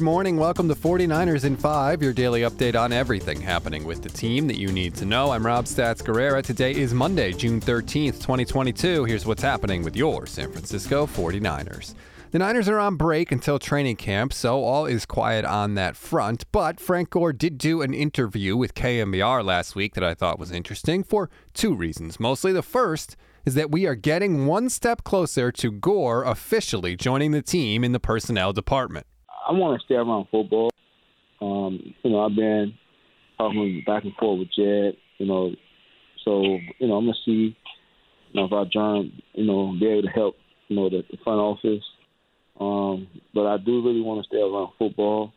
Good morning. Welcome to 49ers in 5, your daily update on everything happening with the team that you need to know. I'm Rob Stats Guerrera. Today is Monday, June 13th, 2022. Here's what's happening with your San Francisco 49ers. The Niners are on break until training camp, so all is quiet on that front. But Frank Gore did do an interview with KNBR last week that I thought was interesting for two reasons. Mostly the first is that we are getting one step closer to Gore officially joining the team in the personnel department. I want to stay around football. Um, you know, I've been talking back and forth with Jed. You know, so you know, I'm gonna see. You know, if I join, you know, be able to help. You know, the, the front office. Um, but I do really want to stay around football.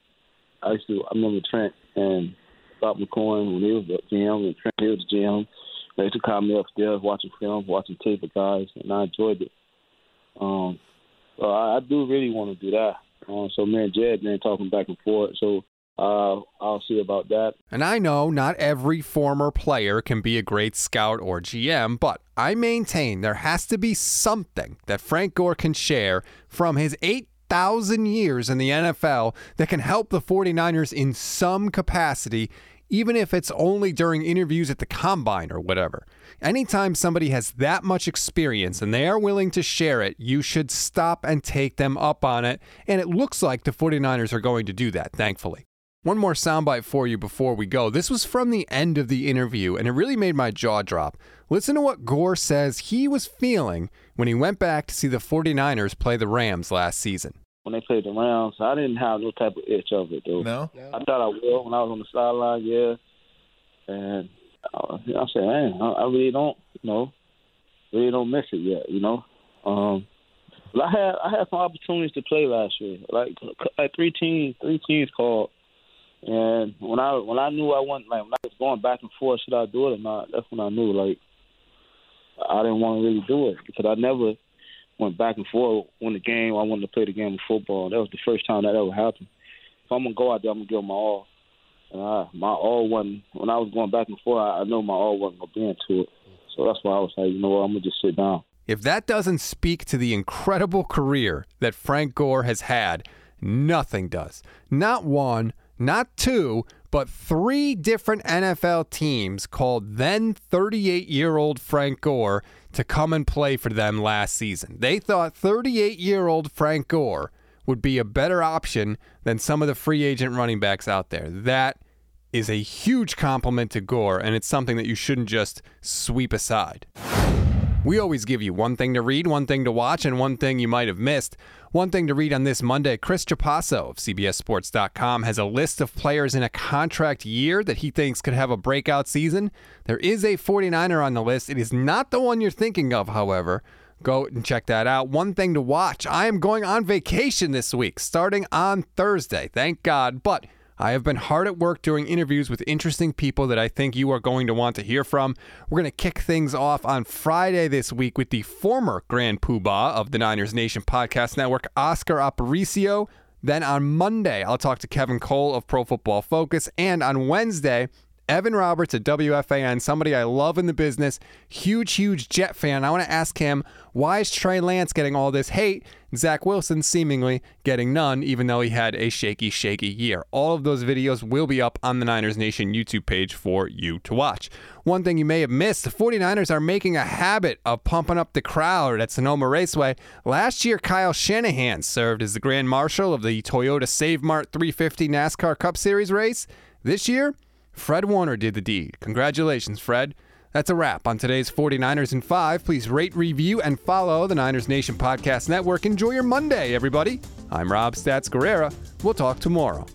I used to. I remember Trent and Bob McCoy when he was the GM and Trent the GM. They used to call me upstairs watching film, watching tape of guys, and I enjoyed it. Um, so I, I do really want to do that. Um, so me and Jed been talking back and forth. So uh, I'll see about that. And I know not every former player can be a great scout or GM, but I maintain there has to be something that Frank Gore can share from his 8,000 years in the NFL that can help the 49ers in some capacity even if it's only during interviews at the combine or whatever. Anytime somebody has that much experience and they are willing to share it, you should stop and take them up on it. And it looks like the 49ers are going to do that, thankfully. One more soundbite for you before we go. This was from the end of the interview, and it really made my jaw drop. Listen to what Gore says he was feeling when he went back to see the 49ers play the Rams last season when they played the Rams. I didn't have no type of itch of it though. No, I thought I will when I was on the sideline. Yeah, and uh, I said, man, I, I really don't, you know, really don't miss it yet, you know. Um, but I had I had some opportunities to play last year, like like three teams, three teams called. And when I when I knew I went like when I was going back and forth, should I do it or not? That's when I knew like I didn't want to really do it because I never went back and forth when the game. I wanted to play the game of football. That was the first time that ever happened. If I'm gonna go out there, I'm gonna give my all. And I, my all wasn't when I was going back and forth. I, I know my all wasn't gonna be into it. So that's why I was like, you know what, I'm gonna just sit down. If that doesn't speak to the incredible career that Frank Gore has had, nothing does. Not one, not two, but three different NFL teams called then 38 year old Frank Gore to come and play for them last season. They thought 38 year old Frank Gore would be a better option than some of the free agent running backs out there. That is a huge compliment to Gore, and it's something that you shouldn't just sweep aside. We always give you one thing to read, one thing to watch, and one thing you might have missed. One thing to read on this Monday Chris Trapasso of CBSSports.com has a list of players in a contract year that he thinks could have a breakout season. There is a 49er on the list. It is not the one you're thinking of, however. Go and check that out. One thing to watch I am going on vacation this week, starting on Thursday. Thank God. But I have been hard at work doing interviews with interesting people that I think you are going to want to hear from. We're going to kick things off on Friday this week with the former Grand Poobah of the Niners Nation Podcast Network, Oscar Aparicio. Then on Monday, I'll talk to Kevin Cole of Pro Football Focus. And on Wednesday, Evan Roberts at WFAN, somebody I love in the business, huge, huge Jet fan. I want to ask him why is Trey Lance getting all this hate? Zach Wilson seemingly getting none, even though he had a shaky, shaky year. All of those videos will be up on the Niners Nation YouTube page for you to watch. One thing you may have missed the 49ers are making a habit of pumping up the crowd at Sonoma Raceway. Last year, Kyle Shanahan served as the Grand Marshal of the Toyota Save Mart 350 NASCAR Cup Series race. This year, Fred Warner did the deed. Congratulations, Fred. That's a wrap on today's 49ers in 5. Please rate, review, and follow the Niners Nation Podcast Network. Enjoy your Monday, everybody. I'm Rob Stats Guerrera. We'll talk tomorrow.